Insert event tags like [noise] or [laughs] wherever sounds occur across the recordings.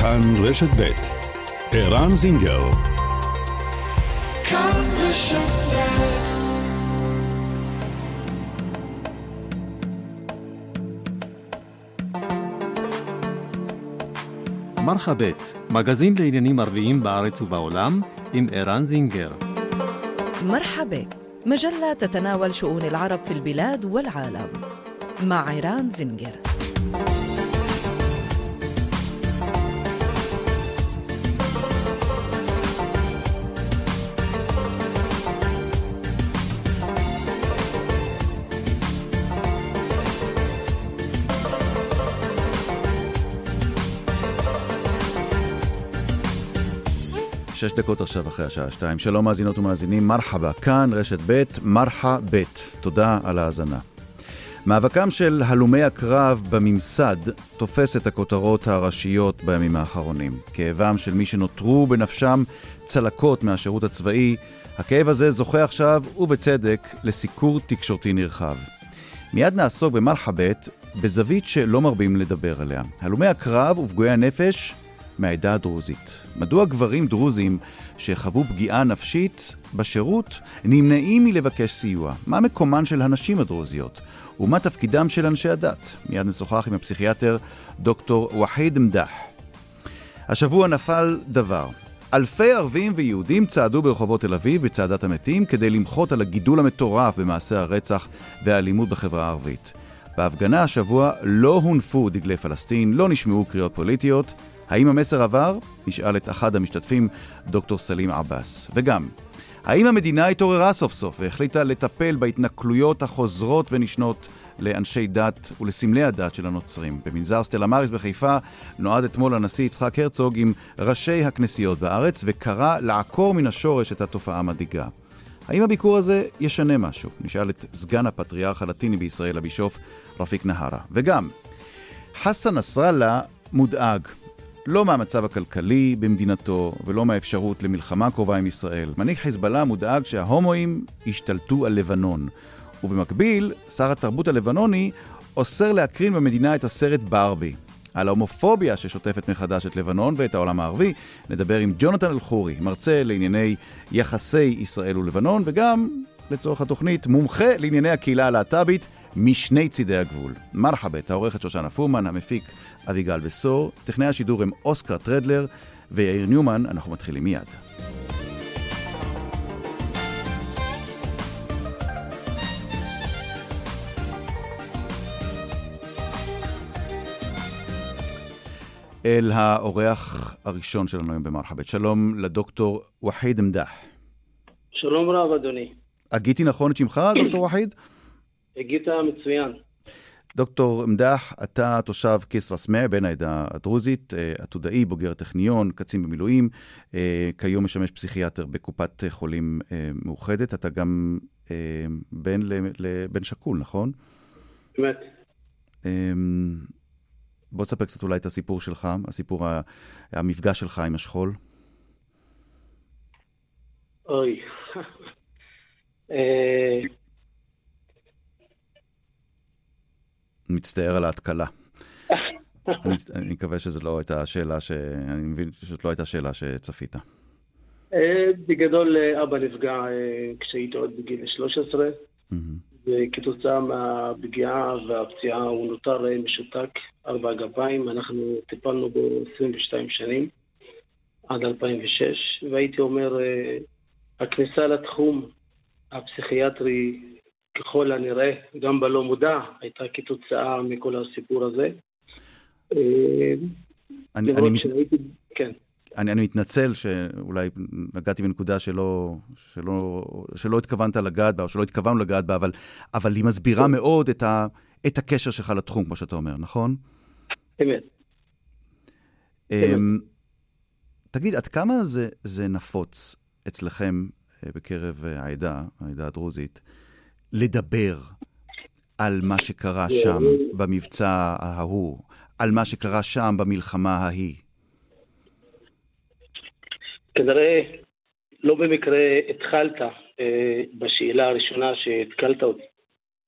כאן רשת ב' ערן זינגר כאן רשת ב' מרחבת, מגזין לעניינים ערביים בארץ ובעולם, עם ערן זינגר. مرحبت مجلة تتناول شؤون العرب في البلاد والعالم مع عيران زنجر שש דקות עכשיו אחרי השעה שתיים. שלום מאזינות ומאזינים, מרחבה, כאן רשת ב', מרחה ב', תודה על ההאזנה. מאבקם של הלומי הקרב בממסד תופס את הכותרות הראשיות בימים האחרונים. כאבם של מי שנותרו בנפשם צלקות מהשירות הצבאי, הכאב הזה זוכה עכשיו, ובצדק, לסיקור תקשורתי נרחב. מיד נעסוק במרחבת בזווית שלא מרבים לדבר עליה. הלומי הקרב ופגועי הנפש מהעדה הדרוזית. מדוע גברים דרוזים שחוו פגיעה נפשית בשירות נמנעים מלבקש סיוע? מה מקומן של הנשים הדרוזיות? ומה תפקידם של אנשי הדת? מיד נשוחח עם הפסיכיאטר דוקטור וחיד מדח. השבוע נפל דבר. אלפי ערבים ויהודים צעדו ברחובות תל אביב בצעדת המתים כדי למחות על הגידול המטורף במעשי הרצח והאלימות בחברה הערבית. בהפגנה השבוע לא הונפו דגלי פלסטין, לא נשמעו קריאות פוליטיות, האם המסר עבר? נשאל את אחד המשתתפים, דוקטור סלים עבאס. וגם, האם המדינה התעוררה סוף סוף והחליטה לטפל בהתנכלויות החוזרות ונשנות לאנשי דת ולסמלי הדת של הנוצרים? במנזר סטלה מאריס בחיפה נועד אתמול הנשיא יצחק הרצוג עם ראשי הכנסיות בארץ וקרא לעקור מן השורש את התופעה המדאיגה. האם הביקור הזה ישנה משהו? נשאל את סגן הפטריארך הלטיני בישראל, הבישוף רפיק נהרה. וגם, חסן נסראללה מודאג. לא מהמצב הכלכלי במדינתו ולא מהאפשרות למלחמה קרובה עם ישראל. מנהיג חיזבאללה מודאג שההומואים השתלטו על לבנון. ובמקביל, שר התרבות הלבנוני אוסר להקרין במדינה את הסרט ברבי. על ההומופוביה ששוטפת מחדש את לבנון ואת העולם הערבי, נדבר עם ג'ונתן אלחורי, מרצה לענייני יחסי ישראל ולבנון, וגם, לצורך התוכנית, מומחה לענייני הקהילה הלהט"בית משני צידי הגבול. מרחבת, העורכת שושנה פורמן, המפיק אביגל בשור, טכנאי השידור הם אוסקר טרדלר ויאיר ניומן, אנחנו מתחילים מיד. אל האורח הראשון שלנו היום במרחבת. שלום לדוקטור וחיד מדח. שלום רב, אדוני. הגיתי נכון את שמך, דוקטור וחיד? הגית מצוין. דוקטור מדח, אתה תושב כסרא סמיע, בן העדה הדרוזית, עתודאי, בוגר טכניון, קצין במילואים, כיום משמש פסיכיאטר בקופת חולים מאוחדת. אתה גם בן לבן שקול, נכון? באמת. בוא תספר קצת אולי את הסיפור שלך, הסיפור, המפגש שלך עם השכול. אוי. [laughs] מצטער על ההתקלה. אני, אני מקווה שזו לא הייתה שאלה ש... אני מבין שזאת לא הייתה שאלה שצפית. בגדול, אבא נפגע כשהייתי עוד בגיל 13, וכתוצאה מהפגיעה והפציעה הוא נותר משותק, ארבע גפיים. אנחנו טיפלנו בו 22 שנים, עד 2006, והייתי אומר, הכניסה לתחום הפסיכיאטרי ככל הנראה, גם בלא מודע, הייתה כתוצאה מכל הסיפור הזה. אני, אני, שהייתי, כן. אני, אני מתנצל שאולי נגעתי בנקודה שלא, שלא, שלא התכוונת לגעת בה, או שלא התכוונו לגעת בה, אבל, אבל היא מסבירה מאוד את, ה, את הקשר שלך לתחום, כמו שאתה אומר, נכון? אמת. Um, תגיד, עד כמה זה, זה נפוץ אצלכם בקרב העדה, העדה הדרוזית, לדבר על מה שקרה שם במבצע ההוא, על מה שקרה שם במלחמה ההיא? כנראה לא במקרה התחלת אה, בשאלה הראשונה שהתקלת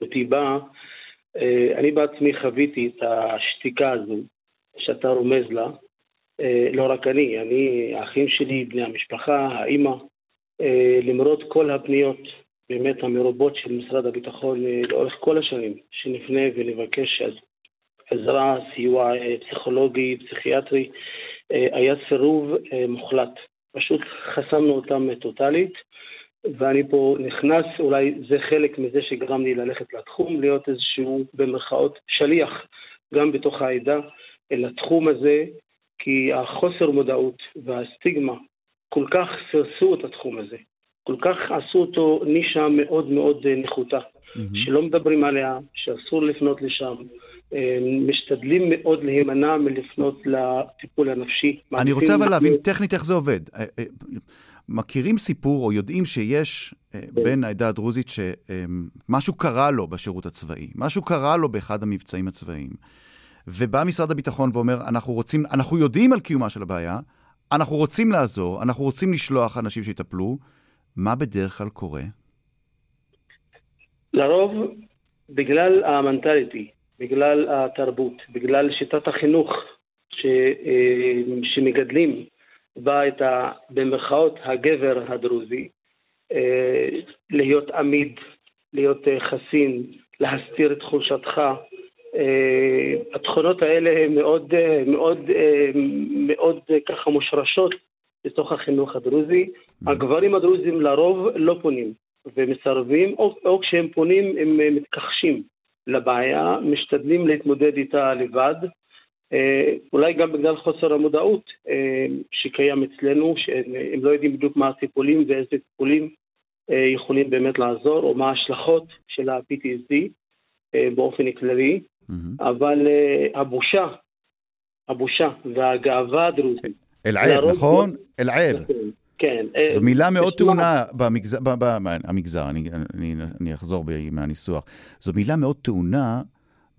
אותי בה. אה, אני בעצמי חוויתי את השתיקה הזו שאתה רומז לה. אה, לא רק אני, אני, האחים שלי, בני המשפחה, האימא, אה, למרות כל הפניות באמת המרובות של משרד הביטחון אה, לאורך כל השנים, שנפנה ונבקש עזרה, סיוע אה, פסיכולוגי, פסיכיאטרי, אה, היה סירוב מוחלט. פשוט חסמנו אותם טוטאלית, ואני פה נכנס, אולי זה חלק מזה שגרם לי ללכת לתחום, להיות איזשהו, במרכאות, שליח גם בתוך העדה לתחום הזה, כי החוסר מודעות והסטיגמה כל כך סירסו את התחום הזה, כל כך עשו אותו נישה מאוד מאוד נחותה, mm-hmm. שלא מדברים עליה, שאסור לפנות לשם. אה, משתדלים מאוד להימנע מלפנות לטיפול הנפשי. אני רוצה אבל להבין טכנית איך זה עובד. אה, אה, מכירים סיפור או יודעים שיש כן. בן העדה הדרוזית שמשהו קרה לו בשירות הצבאי, משהו קרה לו באחד המבצעים הצבאיים, ובא משרד הביטחון ואומר, אנחנו רוצים, אנחנו יודעים על קיומה של הבעיה, אנחנו רוצים לעזור, אנחנו רוצים לשלוח אנשים שיטפלו, מה בדרך כלל קורה? לרוב, בגלל המנטליטי, בגלל התרבות, בגלל שיטת החינוך ש, אה, שמגדלים בה את ה... במרכאות הגבר הדרוזי, אה, להיות עמיד, להיות אה, חסין, להסתיר את חולשתך. התכונות האלה הן מאוד, מאוד, מאוד ככה מושרשות בתוך החינוך הדרוזי. הגברים הדרוזים לרוב לא פונים ומסרבים, או, או כשהם פונים הם מתכחשים. לבעיה, משתדלים להתמודד איתה לבד, אה, אולי גם בגלל חוסר המודעות אה, שקיים אצלנו, שהם לא יודעים בדיוק מה הטיפולים ואיזה טיפולים אה, יכולים באמת לעזור, או מה ההשלכות של ה-PTSD באופן כללי, mm-hmm. אבל הבושה, הבושה והגאווה הדרוזית. אל-עייב, נכון? אל-עייב. נכון. כן. זו מילה מאוד טעונה במגזר, במגזר, אני, אני, אני אחזור מהניסוח. זו מילה מאוד טעונה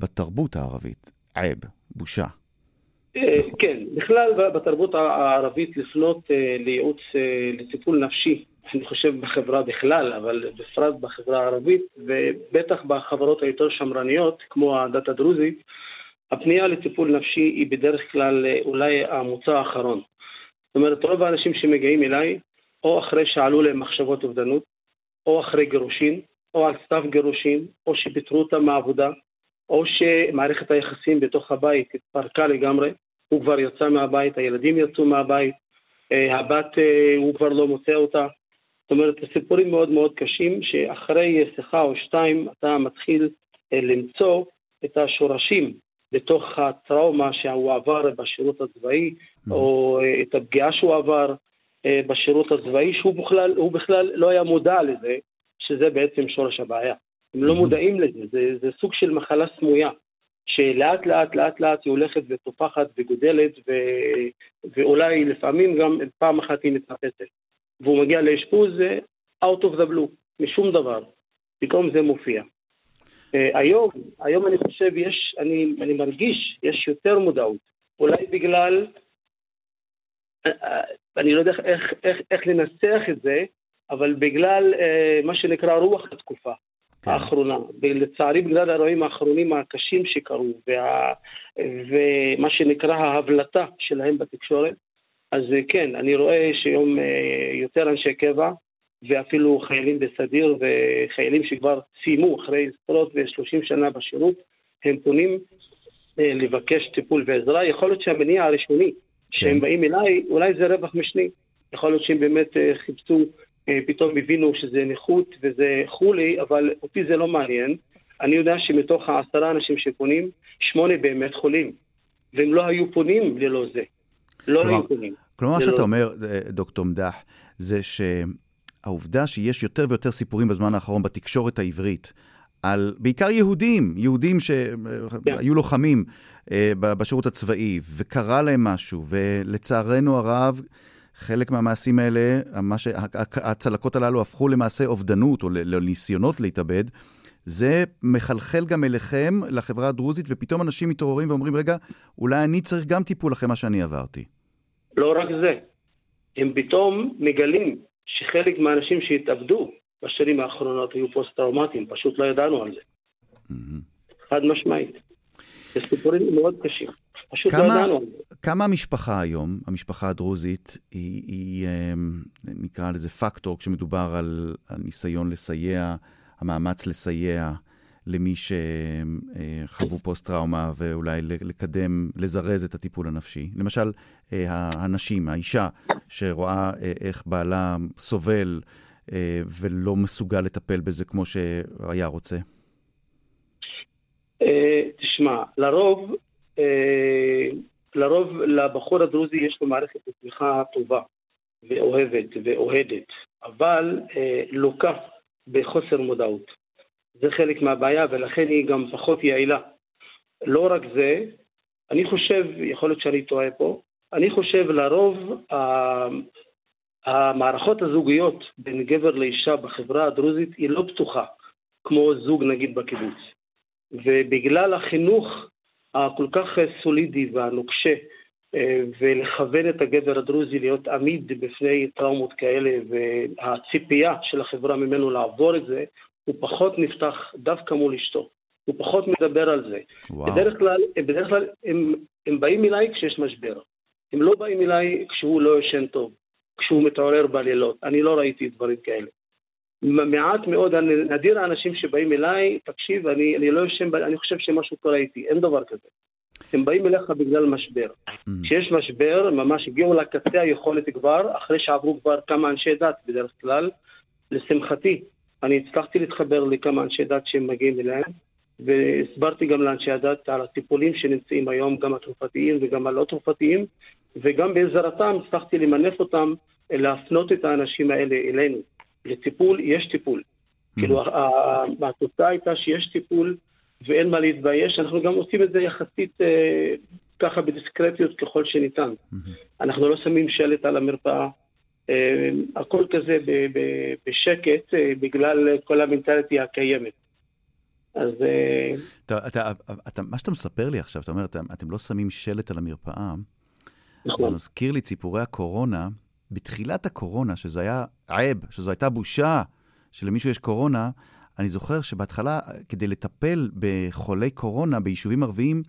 בתרבות הערבית. עייב, בושה. אה, כן, בכלל בתרבות הערבית לפנות אה, לייעוץ, אה, לטיפול נפשי, אני חושב בחברה בכלל, אבל בפרט בחברה הערבית, ובטח בחברות היותר שמרניות, כמו הדת הדרוזית, הפנייה לטיפול נפשי היא בדרך כלל אולי המוצא האחרון. זאת אומרת, רוב האנשים שמגיעים אליי, או אחרי שעלו להם מחשבות אובדנות, או אחרי גירושין, או על סתיו גירושין, או שפיטרו אותם מהעבודה, או שמערכת היחסים בתוך הבית התפרקה לגמרי, הוא כבר יצא מהבית, הילדים יצאו מהבית, אה, הבת, אה, הוא כבר לא מוצא אותה. זאת אומרת, סיפורים מאוד מאוד קשים, שאחרי שיחה או שתיים אתה מתחיל אה, למצוא את השורשים בתוך הטראומה שהוא עבר בשירות הצבאי. או אה, את הפגיעה שהוא עבר אה, בשירות הצבאי, שהוא בכלל, בכלל לא היה מודע לזה, שזה בעצם שורש הבעיה. הם לא. מודעים לזה, זה, זה סוג של מחלה סמויה, שלאט לאט לאט לאט היא הולכת ותופחת וגודלת, ו, ואולי לפעמים גם פעם אחת היא מתנפצת. והוא מגיע לאשפוז out of the blue, משום דבר. פתאום זה מופיע. אה, היום, היום אני חושב, יש, אני, אני מרגיש, יש יותר מודעות. אולי בגלל, אני לא יודע איך, איך, איך לנסח את זה, אבל בגלל מה שנקרא רוח התקופה כן. האחרונה. לצערי, בגלל האירועים האחרונים הקשים שקרו, וה, ומה שנקרא ההבלטה שלהם בתקשורת, אז כן, אני רואה שהיום יותר אנשי קבע, ואפילו חיילים בסדיר וחיילים שכבר סיימו אחרי עשרות ושלושים שנה בשירות, הם פונים אה, לבקש טיפול ועזרה. יכול להיות שהמניע הראשוני שהם כן. באים אליי, אולי זה רווח משני. יכול להיות שהם באמת אה, חיפשו, אה, פתאום הבינו שזה נכות וזה חולי, אבל אותי זה לא מעניין. אני יודע שמתוך העשרה אנשים שפונים, שמונה באמת חולים. והם לא היו פונים ללא זה. לא כלומר, היו פונים. כלומר, מה שאתה אומר, דוקטור מדח, זה ש... העובדה שיש יותר ויותר סיפורים בזמן האחרון בתקשורת העברית, על בעיקר יהודים, יהודים שהיו yeah. לוחמים אה, בשירות הצבאי, וקרה להם משהו, ולצערנו הרב, חלק מהמעשים האלה, ש... הצלקות הללו הפכו למעשה אובדנות, או לניסיונות להתאבד. זה מחלחל גם אליכם, לחברה הדרוזית, ופתאום אנשים מתעוררים ואומרים, רגע, אולי אני צריך גם טיפול אחרי מה שאני עברתי. לא רק זה, הם פתאום מגלים שחלק מהאנשים שהתאבדו בשנים האחרונות היו פוסט-טראומטיים, פשוט לא ידענו על זה. חד משמעית. זה סיפורים מאוד קשים. פשוט לא כמה, לא ידענו על זה. כמה המשפחה היום, המשפחה הדרוזית, היא, היא נקרא לזה פקטור כשמדובר על הניסיון לסייע, המאמץ לסייע למי שחוו פוסט-טראומה ואולי לקדם, לזרז את הטיפול הנפשי. למשל, הנשים, האישה שרואה איך בעלה סובל ולא מסוגל לטפל בזה כמו שהיה רוצה. תשמע, לרוב לרוב לבחור הדרוזי יש לו מערכת תמיכה טובה ואוהבת ואוהדת, אבל אה, לוקה בחוסר מודעות. זה חלק מהבעיה ולכן היא גם פחות יעילה. לא רק זה, אני חושב, יכול להיות שאני טועה פה, אני חושב לרוב המערכות הזוגיות בין גבר לאישה בחברה הדרוזית היא לא פתוחה, כמו זוג נגיד בקיבוץ. ובגלל החינוך הכל כך סולידי והנוקשה אה, ולכוון את הגבר הדרוזי להיות עמיד בפני טראומות כאלה והציפייה של החברה ממנו לעבור את זה, הוא פחות נפתח דווקא מול אשתו. הוא פחות מדבר על זה. וואו. בדרך כלל, בדרך כלל הם, הם באים אליי כשיש משבר. הם לא באים אליי כשהוא לא ישן טוב, כשהוא מתעורר בלילות. אני לא ראיתי דברים כאלה. מעט מאוד, נדיר האנשים שבאים אליי, תקשיב, אני, אני לא יושן, אני חושב שמשהו קורה איתי, אין דבר כזה. הם באים אליך בגלל משבר. Mm. כשיש משבר, ממש הגיעו לקצה היכולת כבר, אחרי שעברו כבר כמה אנשי דת בדרך כלל. לשמחתי, אני הצלחתי להתחבר לכמה אנשי דת שהם מגיעים אליהם, והסברתי גם לאנשי הדת על הטיפולים שנמצאים היום, גם התרופתיים וגם הלא תרופתיים, וגם בעזרתם הצלחתי למנף אותם, להפנות את האנשים האלה אלינו. לטיפול, יש טיפול. Mm-hmm. כאילו, התוצאה הייתה שיש טיפול ואין מה להתבייש. אנחנו גם עושים את זה יחסית אה, ככה בדיסקרטיות ככל שניתן. Mm-hmm. אנחנו לא שמים שלט על המרפאה. אה, הכל כזה ב, ב, בשקט אה, בגלל כל המנטליטי הקיימת. אז... אה, אתה, אתה, אתה, מה שאתה מספר לי עכשיו, אתה אומר, אתם, אתם לא שמים שלט על המרפאה. זה מזכיר לי ציפורי הקורונה. בתחילת הקורונה, שזה היה עב, שזו הייתה בושה שלמישהו יש קורונה, אני זוכר שבהתחלה, כדי לטפל בחולי קורונה ביישובים ערביים,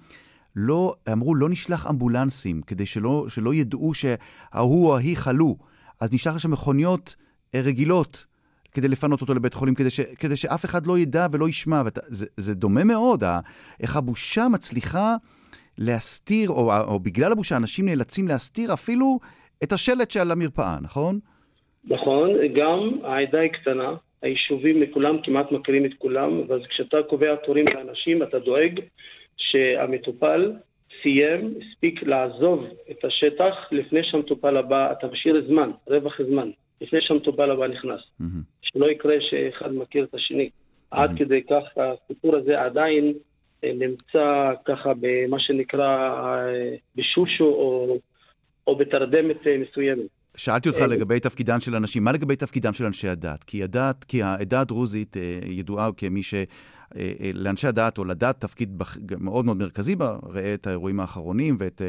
לא, אמרו, לא נשלח אמבולנסים, כדי שלא, שלא ידעו שההוא או ההיא חלו. אז נשלח לשם מכוניות אה, רגילות כדי לפנות אותו לבית חולים, כדי, ש, כדי שאף אחד לא ידע ולא ישמע. ואת, זה, זה דומה מאוד, איך הבושה מצליחה להסתיר, או, או בגלל הבושה אנשים נאלצים להסתיר אפילו את השלט שעל המרפאה, נכון? נכון, גם העדה היא קטנה, היישובים לכולם כמעט מכירים את כולם, ואז כשאתה קובע תורים לאנשים, אתה דואג שהמטופל סיים, הספיק לעזוב את השטח לפני שהמטופל הבא, אתה משאיר זמן, רווח זמן, לפני שהמטופל הבא נכנס. Mm-hmm. שלא יקרה שאחד מכיר את השני. Mm-hmm. עד כדי כך הסיפור הזה עדיין נמצא ככה במה שנקרא אה, בשושו או או בתרדמת אה, מסוימת. שאלתי אותך אה, לגבי תפקידן של אנשים, מה לגבי תפקידם של אנשי הדת? כי הדת, כי העדה הדרוזית ידועה כמי ש... לאנשי הדת או לדת תפקיד מאוד מאוד מרכזי בה, ראה את האירועים האחרונים ואת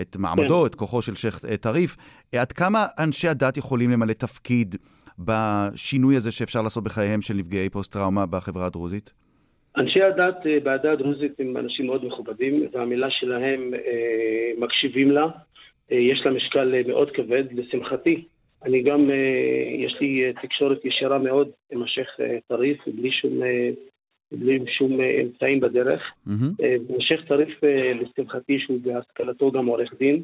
את מעמדו, כן. את כוחו של שייח' טריף. עד כמה אנשי הדת יכולים למלא תפקיד בשינוי הזה שאפשר לעשות בחייהם של נפגעי פוסט-טראומה בחברה הדרוזית? אנשי הדת בעדה הדרוזית הם אנשים מאוד מכובדים, והמילה שלהם מקשיבים לה. אה, יש לה משקל אה, מאוד כבד, לשמחתי. אני גם, אה, יש לי תקשורת ישירה מאוד עם השייח' טריף, בלי שום, בלי שום אמצעים בדרך. Mm-hmm. השייח' טריף, לשמחתי, שהוא בהשכלתו גם עורך דין,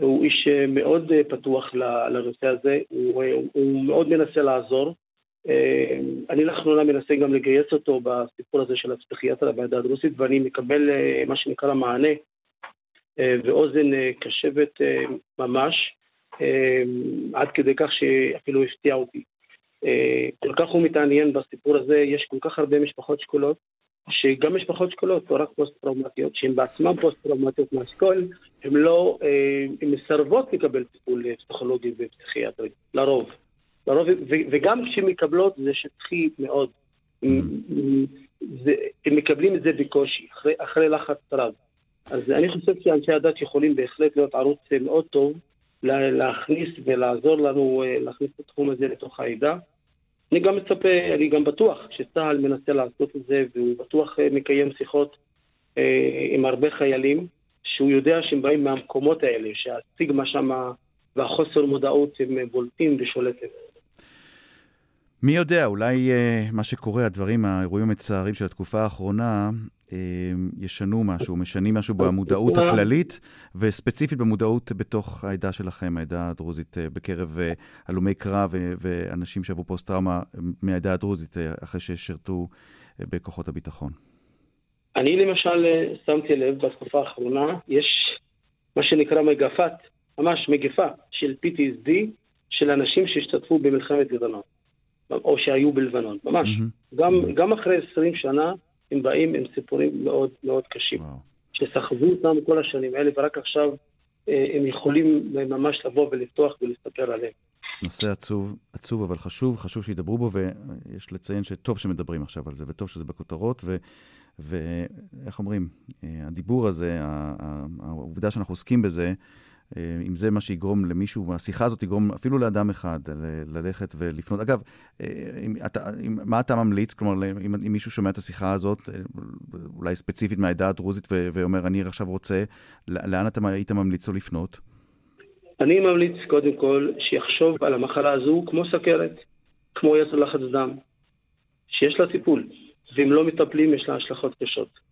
הוא איש מאוד פתוח לנושא הזה, הוא, הוא מאוד מנסה לעזור. אני לאחרונה מנסה גם לגייס אותו בסיפור הזה של הפסיכיאטר בעדה הדרוסית, ואני מקבל מה שנקרא מענה אה, ואוזן אה, קשבת אה, ממש, עד כדי כך שאפילו הפתיע אותי. כל כך הוא מתעניין בסיפור הזה, יש כל כך הרבה משפחות שכולות, שגם משפחות שכולות, לא רק פוסט-טראומטיות, שהן בעצמן פוסט-טראומטיות מהשכול, הן לא, הן מסרבות לקבל טיפול פסיכולוגי ופסיכיאטרי, לרוב. לרוב, וגם כשהן מקבלות זה שטחי מאוד. הם מקבלים את זה בקושי, אחרי, אחרי לחץ רב. אז אני חושב שאנשי הדת יכולים בהחלט להיות ערוץ מאוד טוב להכניס ולעזור לנו אה, להכניס את התחום הזה לתוך העדה. אני גם מצפה, אני גם בטוח שצה"ל מנסה לעשות את זה, והוא בטוח אה, מקיים שיחות אה, עם הרבה חיילים, שהוא יודע שהם באים מהמקומות האלה, שהסטיגמה שם והחוסר מודעות הם בולטים ושולטים. מי יודע, אולי uh, מה שקורה, הדברים, האירועים המצערים של התקופה האחרונה, uh, ישנו משהו, משנים משהו במודעות הכללית, וספציפית במודעות בתוך העדה שלכם, העדה הדרוזית, uh, בקרב uh, הלומי קרב ואנשים שעברו פוסט-טראומה מהעדה הדרוזית, uh, אחרי ששירתו uh, בכוחות הביטחון. אני למשל שמתי לב בתקופה האחרונה, יש מה שנקרא מגפת, ממש מגפה של PTSD של אנשים שהשתתפו במלחמת לבנון. או שהיו בלבנון, ממש. Mm-hmm. גם, mm-hmm. גם אחרי 20 שנה הם באים עם סיפורים מאוד מאוד קשים. Wow. שסחבו אותם כל השנים האלה, ורק עכשיו אה, הם יכולים ממש לבוא ולפתוח ולספר עליהם. נושא עצוב, עצוב אבל חשוב, חשוב שידברו בו, ויש לציין שטוב שמדברים עכשיו על זה, וטוב שזה בכותרות, ואיך אומרים, אה, הדיבור הזה, העובדה שאנחנו עוסקים בזה, אם זה מה שיגרום למישהו, השיחה הזאת תגרום אפילו לאדם אחד ללכת ולפנות. אגב, אה, אם אתה, אם, מה אתה ממליץ? כלומר, אם, אם מישהו שומע את השיחה הזאת, אה, אולי ספציפית מהעדה הדרוזית, ו- ואומר, אני עכשיו רוצה, לאן אתה היית ממליץ לו לפנות? אני ממליץ קודם כל שיחשוב על המחלה הזו כמו סכרת, כמו יצר לחץ דם, שיש לה טיפול, ואם לא מטפלים יש לה השלכות קשות.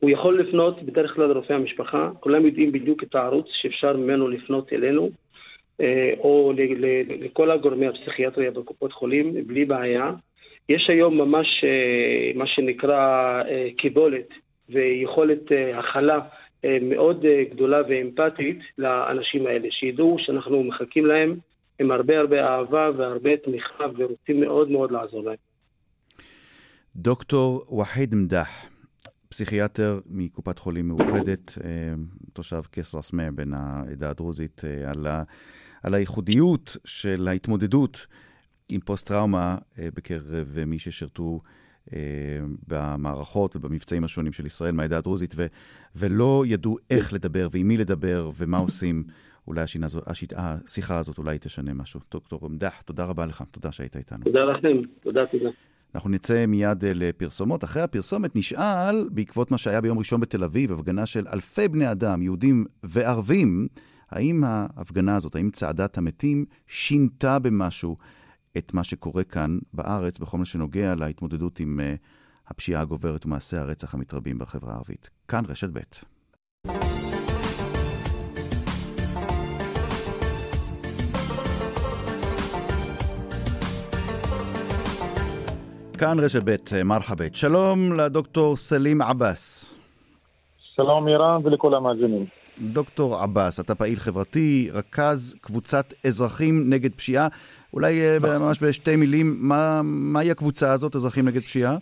הוא יכול לפנות בדרך כלל לרופא המשפחה, כולם יודעים בדיוק את הערוץ שאפשר ממנו לפנות אלינו, אה, או לכל הגורמי הפסיכיאטריה בקופות חולים, בלי בעיה. יש היום ממש אה, מה שנקרא אה, קיבולת ויכולת הכלה מאוד גדולה ואמפתית לאנשים האלה, שידעו שאנחנו מחכים להם עם הרבה הרבה אהבה והרבה תמיכה ורוצים מאוד מאוד לעזור להם. דוקטור וחיד מדח, פסיכיאטר מקופת חולים מאוחדת, אה, תושב כסרא סמיע בן העדה הדרוזית, אה, על, ה, על הייחודיות של ההתמודדות עם פוסט-טראומה אה, בקרב מי ששירתו במערכות ובמבצעים השונים של ישראל מהעדה הדרוזית, ו, ולא ידעו איך לדבר ועם מי לדבר ומה עושים. אולי השינה, השיט, השיחה הזאת אולי תשנה משהו. דוקטור עמדח, תודה רבה לך, תודה שהיית איתנו. תודה לכם, תודה, תודה. אנחנו נצא מיד אה, לפרסומות. אחרי הפרסומת נשאל, בעקבות מה שהיה ביום ראשון בתל אביב, הפגנה של אלפי בני אדם, יהודים וערבים, האם ההפגנה הזאת, האם צעדת המתים, שינתה במשהו את מה שקורה כאן בארץ, בכל מה שנוגע להתמודדות עם uh, הפשיעה הגוברת ומעשי הרצח המתרבים בחברה הערבית. כאן רשת ב'. כאן רשת ב', מרחבת. שלום לדוקטור סלים עבאס. שלום אירן ולכל המאזינים. דוקטור עבאס, אתה פעיל חברתי, רכז קבוצת אזרחים נגד פשיעה. אולי אה, נכון. ממש בשתי מילים, מה, מהי הקבוצה הזאת, אזרחים נגד פשיעה?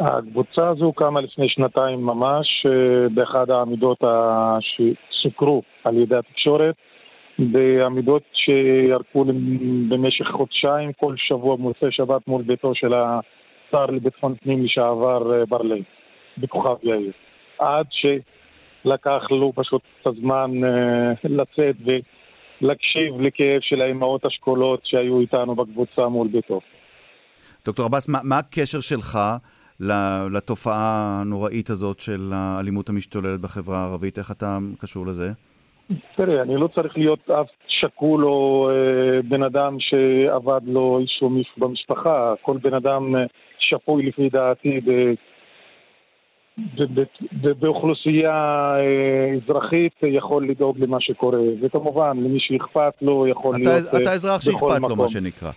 הקבוצה הזו קמה לפני שנתיים ממש, אה, באחד העמידות שסוקרו על ידי התקשורת. בעמידות שירקו במשך חודשיים, כל שבוע מוצאי שבת מול ביתו של השר לביטחון פנים לשעבר אה, בר-לב, בכוכב יאיר. עד שלקח לו פשוט את הזמן אה, לצאת ולהקשיב לכאב של האימהות השכולות שהיו איתנו בקבוצה מול ביתו. דוקטור עבאס, מה, מה הקשר שלך לתופעה הנוראית הזאת של האלימות המשתוללת בחברה הערבית? איך אתה קשור לזה? תראה, אני לא צריך להיות אף שקול או אה, בן אדם שעבד לו איזשהו מישהו במשפחה. כל בן אדם אה, שפוי לפי דעתי ב... באוכלוסייה אה, אזרחית יכול לדאוג למה שקורה, וכמובן למי שאכפת לו יכול אתה, להיות אתה אזרח שאכפת לו, מה שנקרא.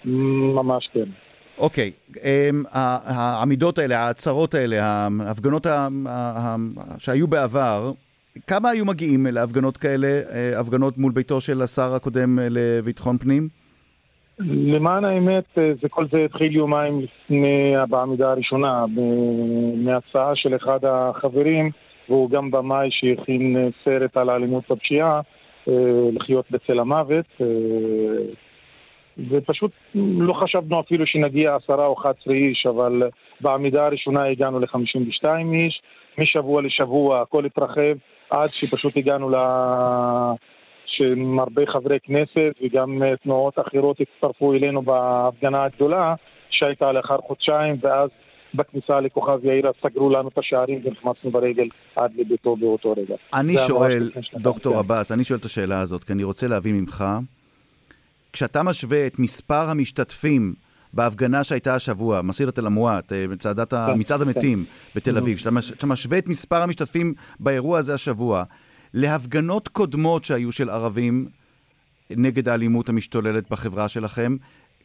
ממש כן. אוקיי, אמ, העמידות האלה, ההצהרות האלה, ההפגנות שהיו בעבר, כמה היו מגיעים להפגנות כאלה, אה, הפגנות מול ביתו של השר הקודם אה, לביטחון פנים? למען האמת, אה, זה כל זה התחיל יומיים לפני בעמידה הראשונה, מהצעה של אחד החברים, והוא גם במאי שהכין סרט על האלימות והפשיעה, לחיות בצל המוות. ופשוט לא חשבנו אפילו שנגיע עשרה או אחת עשרה איש, אבל בעמידה הראשונה הגענו ל-52 איש, משבוע לשבוע הכל התרחב, עד שפשוט הגענו ל... שעם הרבה חברי כנסת וגם תנועות אחרות הצטרפו אלינו בהפגנה הגדולה שהייתה לאחר חודשיים ואז בכניסה לכוכב יאיר, סגרו לנו את השערים ונכנסנו ברגל עד לביתו באותו רגע. אני שואל, דוקטור כן. עבאס, אני שואל את השאלה הזאת, כי אני רוצה להבין ממך, כשאתה משווה את מספר המשתתפים בהפגנה שהייתה השבוע, מסילת אל-אמואט, אה, מצעדת ה- כן, מצעד כן. המתים בתל אביב, מש- כשאתה משווה את מספר המשתתפים באירוע הזה השבוע להפגנות קודמות שהיו של ערבים נגד האלימות המשתוללת בחברה שלכם,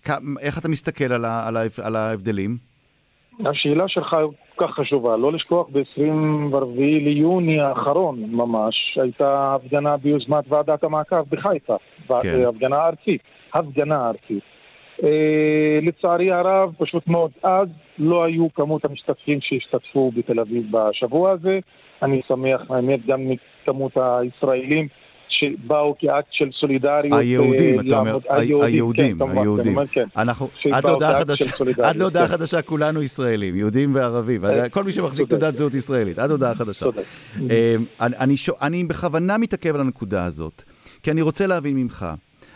כ- איך אתה מסתכל על ה- על ההב- על ההבדלים? השאלה שלך כל כך חשובה. לא לשכוח, ב-24 ליוני האחרון ממש, הייתה הפגנה ביוזמת ועדת המעקב בחיפה. כן. הפגנה ארצית. הפגנה ארצית. אה, לצערי הרב, פשוט מאוד, אז לא היו כמות המשתתפים שהשתתפו בתל אביב בשבוע הזה. אני שמח, האמת, גם מכמות הישראלים שבאו כאקט של סולידריות. היהודים, אה, אתה אומר, היהודים, כן, היהודים. כן. אנחנו, עד להודעה חדשה, עד להודעה כן. חדשה כולנו ישראלים, יהודים וערבים, אה, כל מי שמחזיק. תעודת זהות ישראלית, עד הודעה חדשה. אני בכוונה מתעכב על הנקודה הזאת, כי אני רוצה להבין ממך,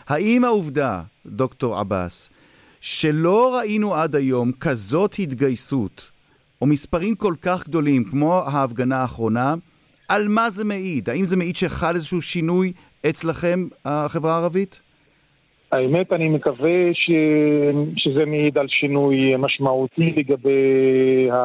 האם העובדה, דוקטור עבאס, שלא ראינו עד היום כזאת התגייסות, או מספרים כל כך גדולים כמו ההפגנה האחרונה, על מה זה מעיד? האם זה מעיד שחל איזשהו שינוי אצלכם, החברה הערבית? האמת, אני מקווה ש... שזה מעיד על שינוי משמעותי לגבי ה...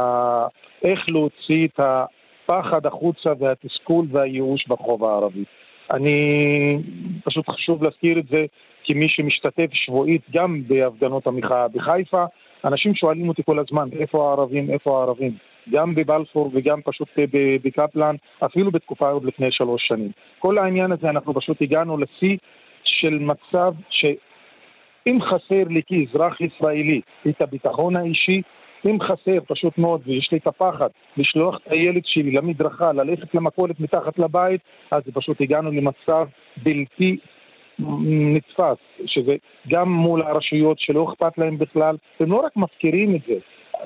איך להוציא את הפחד החוצה והתסכול והייאוש ברחוב הערבי. אני, פשוט חשוב להזכיר את זה כמי שמשתתף שבועית גם בהפגנות המחאה בחיפה. אנשים שואלים אותי כל הזמן, איפה הערבים, איפה הערבים? גם בבלפור וגם פשוט ב- בקפלן, אפילו בתקופה עוד לפני שלוש שנים. כל העניין הזה, אנחנו פשוט הגענו לשיא של מצב שאם חסר לי כאזרח ישראלי את הביטחון האישי, אם חסר פשוט מאוד ויש לי את הפחד לשלוח את הילד שלי למדרכה, ללכת למכולת מתחת לבית, אז פשוט הגענו למצב בלתי נתפס, שזה גם מול הרשויות שלא אכפת להם בכלל, הם לא רק מפקירים את זה,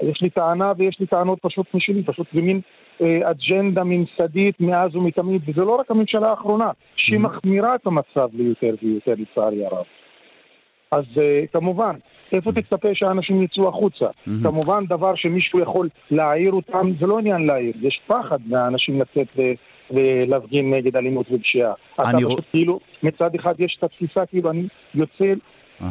יש לי טענה ויש לי טענות פשוט משלי, פשוט זה מין אה, אג'נדה ממסדית מאז ומתמיד, וזה לא רק הממשלה האחרונה, שהיא מחמירה את המצב ליותר ויותר לצערי הרב. אז אה, כמובן, איפה תצפה שהאנשים יצאו החוצה? כמובן דבר שמישהו יכול להעיר אותם, זה לא עניין להעיר, יש פחד מהאנשים לצאת ולהפגין נגד אלימות ופשיעה. אתה פשוט רוא- כאילו, מצד אחד יש את התפיסה כאילו אני יוצא.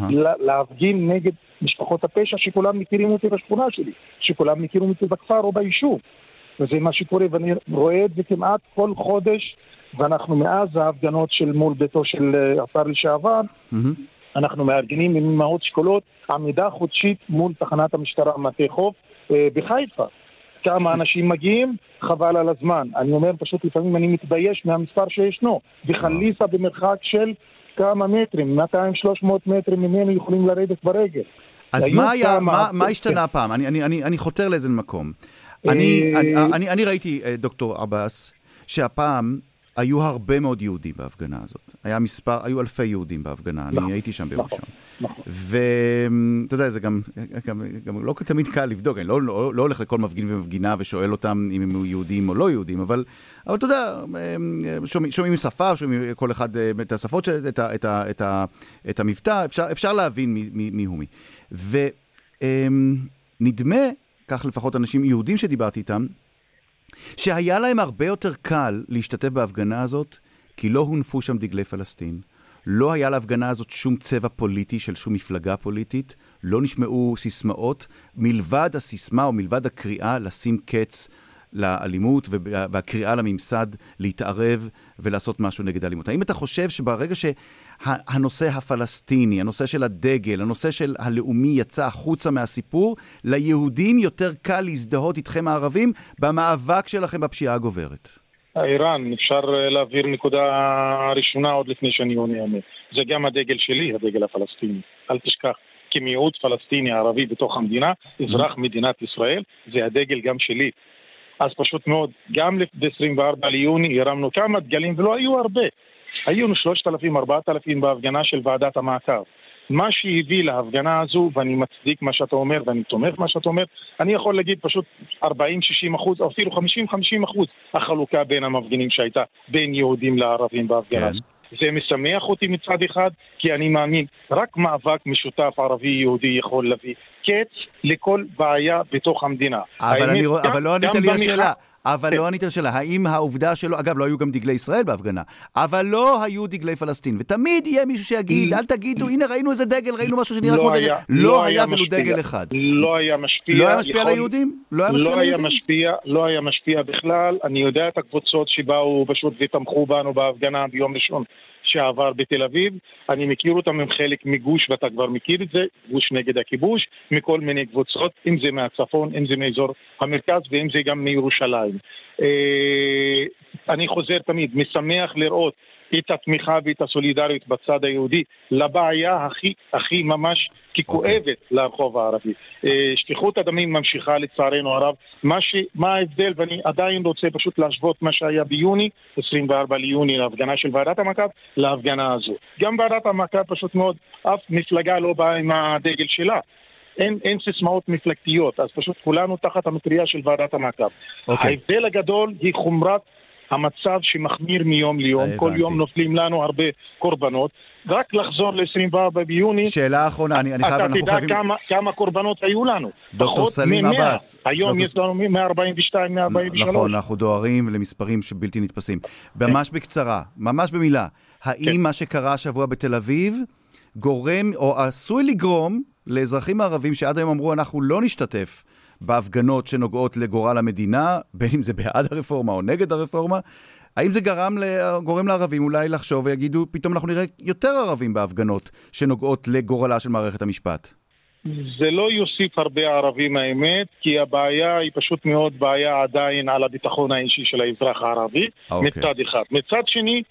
לה- להפגין נגד משפחות הפשע שכולם מכירים אותי בשכונה שלי, שכולם מכירים אותי בכפר או ביישוב. וזה מה שקורה, ואני רואה את זה כמעט כל חודש, ואנחנו מאז ההפגנות של מול ביתו של אה, השר לשעבר, מהמם. אנחנו מארגנים עם אמהות שכולות עמידה חודשית מול תחנת המשטרה מטה חוף אה, בחיפה. כמה אנשים מגיעים, חבל על הזמן. אני אומר פשוט לפעמים אני מתבייש מהמספר שישנו. בחליסה במרחק של כמה מטרים, 200-300 מטרים ממנו יכולים לרדת ברגל. אז מה היה, כמה- מה, מה. השתנה הפעם? אני, אני, אני, אני חותר לאיזה מקום. אני, אה, אני, אני, אני ראיתי, אה, דוקטור עבאס, שהפעם היו הרבה מאוד יהודים בהפגנה הזאת. היה מספר, היו אלפי יהודים בהפגנה, נכון, אני הייתי שם ביום נכון, ראשון. נכון. ואתה יודע, זה גם, גם, גם לא תמיד קל לבדוק, אני לא, לא, לא הולך לכל מפגין ומפגינה ושואל אותם אם הם יהודים או לא יהודים, אבל, אבל אתה יודע, שומעים, שומעים שפה, שומעים כל אחד אה, את השפות, של- את, ה, את, ה, את, ה, את המבטא, אפשר, אפשר להבין מי, מי, מי הוא מי. ונדמה, כך לפחות אנשים יהודים שדיברתי איתם, שהיה להם הרבה יותר קל להשתתף בהפגנה הזאת, כי לא הונפו שם דגלי פלסטין. לא היה להפגנה הזאת שום צבע פוליטי של שום מפלגה פוליטית, לא נשמעו סיסמאות, מלבד הסיסמה או מלבד הקריאה לשים קץ לאלימות וה- והקריאה לממסד להתערב ולעשות משהו נגד האלימות. האם אתה חושב שברגע שהנושא הפלסטיני, הנושא של הדגל, הנושא של הלאומי יצא החוצה מהסיפור, ליהודים יותר קל להזדהות איתכם הערבים במאבק שלכם בפשיעה הגוברת? ערן, אפשר אה, להעביר נקודה ראשונה עוד לפני שאני עונה עונה. זה גם הדגל שלי, הדגל הפלסטיני. אל תשכח, כמיעוט פלסטיני ערבי בתוך המדינה, אזרח מדינת ישראל, זה הדגל גם שלי. אז פשוט מאוד, גם ב-24 ליוני הרמנו כמה דגלים, ולא היו הרבה. היינו 3,000-4,000 בהפגנה של ועדת המעקב. מה שהביא להפגנה הזו, ואני מצדיק מה שאתה אומר ואני תומך מה שאתה אומר, אני יכול להגיד פשוט 40-60 אחוז, או אפילו 50-50 אחוז, החלוקה בין המפגינים שהייתה בין יהודים לערבים בהפגנה כן. הזו. זה משמח אותי מצד אחד, כי אני מאמין, רק מאבק משותף ערבי-יהודי יכול להביא קץ לכל בעיה בתוך המדינה. אבל, האמת, אני, גם- אבל לא ענית לי לשאלה. אבל כן. לא ענית לשאלה, האם העובדה שלא, אגב, לא היו גם דגלי ישראל בהפגנה, אבל לא היו דגלי פלסטין, ותמיד יהיה מישהו שיגיד, אל תגידו, הנה ראינו איזה דגל, ראינו משהו שנראה כמו דגל, לא היה ולו משפיע. דגל אחד. לא היה משפיע. לא היה משפיע על היהודים? לא היה משפיע לא על היה היהודים? משפיע, לא היה משפיע בכלל. אני יודע את הקבוצות שבאו פשוט ותמכו בנו בהפגנה ביום ראשון שעבר בתל אביב. אני מכיר אותם, הם חלק מגוש, ואתה כבר מכיר את זה, גוש נגד הכיבוש, מכל מיני קבוצות, אם זה מהצפון, אם זה מאזור המרכז ואם זה גם מירושלים. אה, אני חוזר תמיד, משמח לראות את התמיכה ואת הסולידריות בצד היהודי לבעיה הכי, הכי ממש ככואבת לרחוב הערבי. אה, שפיכות הדמים ממשיכה לצערנו הרב. מה, ש, מה ההבדל, ואני עדיין רוצה פשוט להשוות מה שהיה ביוני, 24 ליוני, להפגנה של ועדת המעקב, להפגנה הזו. גם ועדת המעקב פשוט מאוד, אף מפלגה לא באה עם הדגל שלה. אין, אין סיסמאות מפלגתיות, אז פשוט כולנו תחת המטריה של ועדת המעקב. אוקיי. ההבדל הגדול היא חומרת המצב שמחמיר מיום ליום, הבנתי. כל יום נופלים לנו הרבה קורבנות. רק לחזור ל-24 ביוני, שאלה אחרונה, אני, אני חייב, אתה תדע. כמה, כמה קורבנות היו לנו. דוקטור סלים מ-100. עבאס. היום יש לנו 142, 143. נכון, אנחנו דוהרים למספרים שבלתי נתפסים. ממש בקצרה, ממש במילה, האם כן. מה שקרה השבוע בתל אביב גורם, או עשוי לגרום, לאזרחים הערבים שעד היום אמרו, אנחנו לא נשתתף בהפגנות שנוגעות לגורל המדינה, [laughs] בין אם זה בעד הרפורמה או נגד הרפורמה, האם זה גרם, גורם לערבים אולי לחשוב ויגידו, פתאום אנחנו נראה יותר ערבים בהפגנות שנוגעות לגורלה של מערכת המשפט? זה לא יוסיף הרבה ערבים האמת, כי הבעיה היא פשוט מאוד בעיה עדיין על הביטחון האישי של האזרח הערבי, אוקיי. מצד אחד. מצד שני,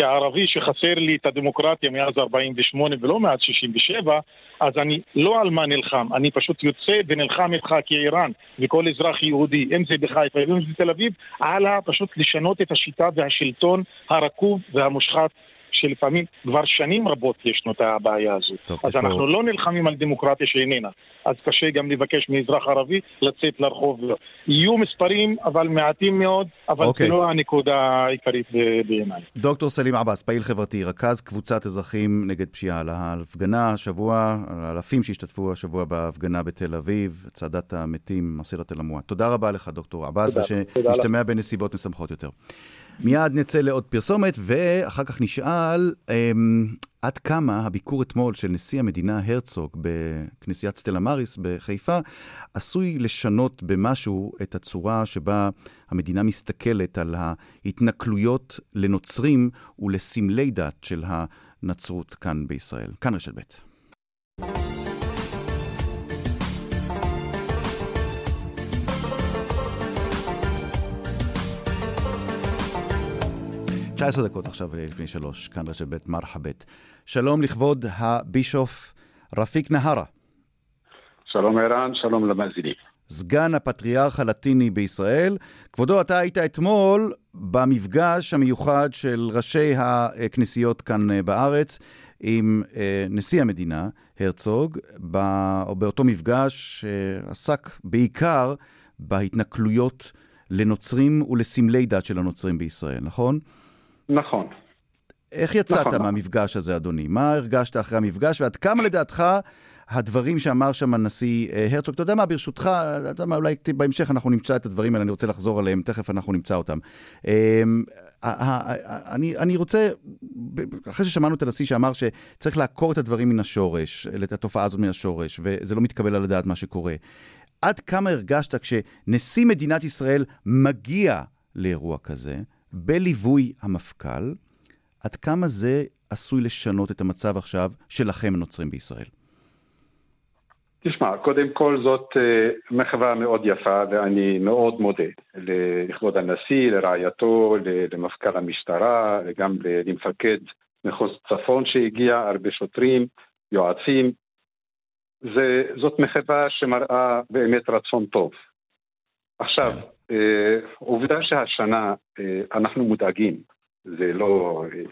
כערבי שחסר לי את הדמוקרטיה מאז 48' ולא מאז 67', אז אני לא על מה נלחם, אני פשוט יוצא ונלחם איתך כאיראן וכל אזרח יהודי, אם זה בחיפה ואם זה בתל אביב, על פשוט לשנות את השיטה והשלטון הרקוב והמושחת שלפעמים כבר שנים רבות ישנו את הבעיה הזו. טוב, אז יש פה- אנחנו לא נלחמים על דמוקרטיה שאיננה. אז קשה גם לבקש מאזרח ערבי לצאת לרחוב. יהיו מספרים, אבל מעטים מאוד, אבל אוקיי. זה לא הנקודה העיקרית בעיניי. דוקטור סלים עבאס, פעיל חברתי, רכז קבוצת אזרחים נגד פשיעה, על ההפגנה השבוע, על האלפים שהשתתפו השבוע בהפגנה בתל אביב, צעדת המתים, מסירת אל המועד. תודה רבה לך, דוקטור עבאס, ושנשתמע בנסיבות משמחות יותר. מיד נצא לעוד פרסומת, ואחר כך נשאל אמ, עד כמה הביקור אתמול של נשיא המדינה הרצוג בכנסיית סטלה מאריס בחיפה עשוי לשנות במשהו את הצורה שבה המדינה מסתכלת על ההתנכלויות לנוצרים ולסמלי דת של הנצרות כאן בישראל. כאן רשת ב'. תשע עשרה דקות עכשיו לפני שלוש, כאן רשת ב' מרחבת. שלום לכבוד הבישוף רפיק נהרה, שלום ערן, שלום למאזינים. סגן הפטריארך הלטיני בישראל. כבודו, אתה היית אתמול במפגש המיוחד של ראשי הכנסיות כאן אה, בארץ עם אה, נשיא המדינה, הרצוג, באותו מפגש שעסק בעיקר בהתנכלויות לנוצרים ולסמלי דת של הנוצרים בישראל, נכון? נכון. איך יצאת נכון. מהמפגש הזה, אדוני? מה הרגשת אחרי המפגש, ועד כמה לדעתך הדברים שאמר שם הנשיא אה, הרצוג, אתה יודע מה, ברשותך, אתה יודע מה, אולי בהמשך אנחנו נמצא את הדברים האלה, אני רוצה לחזור עליהם, תכף אנחנו נמצא אותם. ה- אני, אני רוצה, אחרי ששמענו את הנשיא שאמר שצריך לעקור את הדברים מן השורש, את התופעה הזאת מן השורש, וזה לא מתקבל על הדעת מה שקורה. עד כמה הרגשת כשנשיא מדינת ישראל מגיע לאירוע כזה, בליווי המפכ"ל, עד כמה זה עשוי לשנות את המצב עכשיו שלכם הנוצרים בישראל? תשמע, קודם כל זאת אה, מחווה מאוד יפה ואני מאוד מודה לכבוד הנשיא, לרעייתו, למפכ"ל המשטרה, גם ל- למפקד מחוז צפון שהגיע, הרבה שוטרים, יועצים. זה, זאת מחווה שמראה באמת רצון טוב. עכשיו, אה, עובדה שהשנה אה, אנחנו מודאגים, זה לא... אה,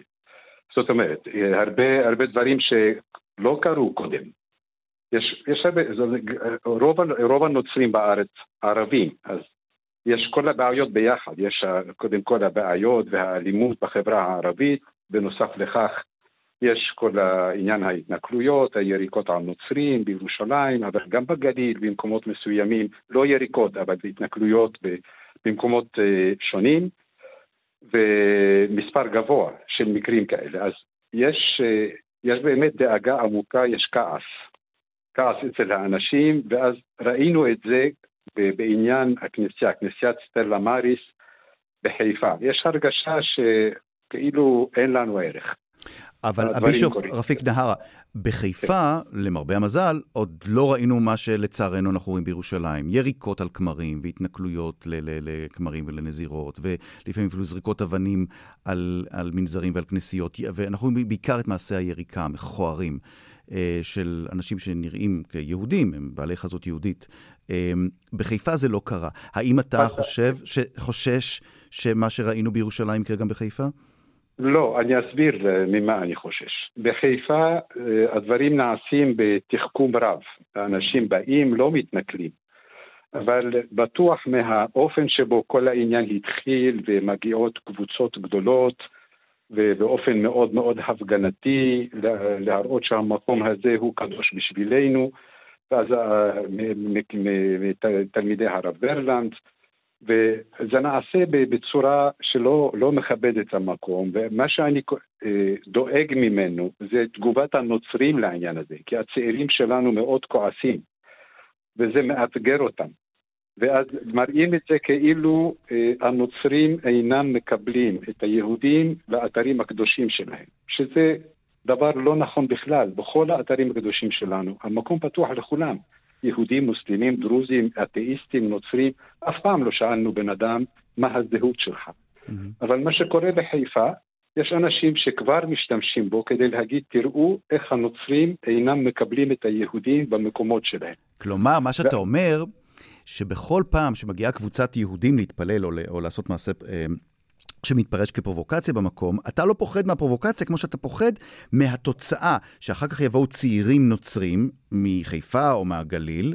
זאת אומרת, אה, הרבה, הרבה דברים שלא קרו קודם. יש, יש הרבה, רוב, רוב הנוצרים בארץ ערבים, אז יש כל הבעיות ביחד, יש קודם כל הבעיות והאלימות בחברה הערבית, בנוסף לכך, יש כל העניין ההתנכלויות, היריקות על נוצרים בירושלים, אבל גם בגליל, במקומות מסוימים, לא יריקות, אבל התנכלויות במקומות אה, שונים, ומספר גבוה של מקרים כאלה. אז יש, אה, יש באמת דאגה עמוקה, יש כעס. כעס אצל האנשים, ואז ראינו את זה בעניין הכנסייה, כנסיית סטלה מאריס בחיפה. יש הרגשה שכאילו אין לנו ערך. אבל הבישוף רפיק נהרה, בחיפה, למרבה המזל, עוד לא ראינו מה שלצערנו אנחנו רואים בירושלים. יריקות על כמרים והתנכלויות לכמרים ולנזירות, ולפעמים אפילו זריקות אבנים על, על מנזרים ועל כנסיות, ואנחנו רואים בעיקר את מעשי היריקה המכוערים אה, של אנשים שנראים כיהודים, הם בעלי חזות יהודית. אה, בחיפה זה לא קרה. האם אתה חושב, חושש שמה שראינו בירושלים יקרה גם בחיפה? לא, אני אסביר אה, ממה אני חושש. בחיפה אה, הדברים נעשים בתחכום רב. האנשים באים, לא מתנכלים. אבל בטוח מהאופן שבו כל העניין התחיל ומגיעות קבוצות גדולות ובאופן מאוד מאוד הפגנתי להראות שהמקום הזה הוא קדוש בשבילנו ואז אה, מתלמידי הרב ברלנד וזה נעשה בצורה שלא לא מכבדת את המקום, ומה שאני אה, דואג ממנו זה תגובת הנוצרים לעניין הזה, כי הצעירים שלנו מאוד כועסים, וזה מאתגר אותם. ואז מראים את זה כאילו אה, הנוצרים אינם מקבלים את היהודים לאתרים הקדושים שלהם, שזה דבר לא נכון בכלל, בכל האתרים הקדושים שלנו, המקום פתוח לכולם. יהודים, מוסלמים, דרוזים, אתאיסטים, נוצרים, אף פעם לא שאלנו בן אדם מה הזהות שלך. Mm-hmm. אבל מה שקורה בחיפה, יש אנשים שכבר משתמשים בו כדי להגיד, תראו איך הנוצרים אינם מקבלים את היהודים במקומות שלהם. כלומר, מה שאתה ו... אומר, שבכל פעם שמגיעה קבוצת יהודים להתפלל או, או לעשות מעשה אה, שמתפרש כפרובוקציה במקום, אתה לא פוחד מהפרובוקציה כמו שאתה פוחד מהתוצאה, שאחר כך יבואו צעירים נוצרים מחיפה או מהגליל,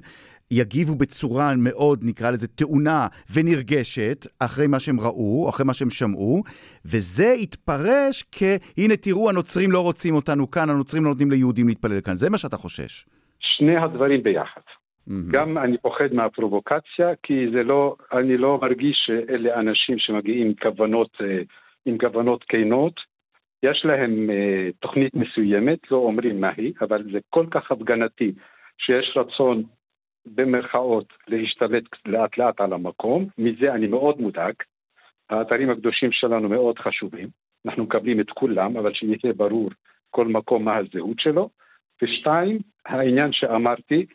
יגיבו בצורה מאוד, נקרא לזה, טעונה ונרגשת, אחרי מה שהם ראו, אחרי מה שהם שמעו, וזה יתפרש כ, הנה תראו, הנוצרים לא רוצים אותנו כאן, הנוצרים לא נותנים ליהודים להתפלל כאן. זה מה שאתה חושש. שני הדברים ביחד. Mm-hmm. גם אני פוחד מהפרובוקציה, כי זה לא, אני לא מרגיש שאלה אנשים שמגיעים עם כוונות, אה, עם כוונות כנות. יש להם אה, תוכנית מסוימת, לא אומרים מהי, אבל זה כל כך הפגנתי, שיש רצון במרכאות להשתלט לאט לאט על המקום, מזה אני מאוד מודאג. האתרים הקדושים שלנו מאוד חשובים, אנחנו מקבלים את כולם, אבל שיהיה ברור כל מקום מה הזהות שלו. ושתיים, העניין שאמרתי,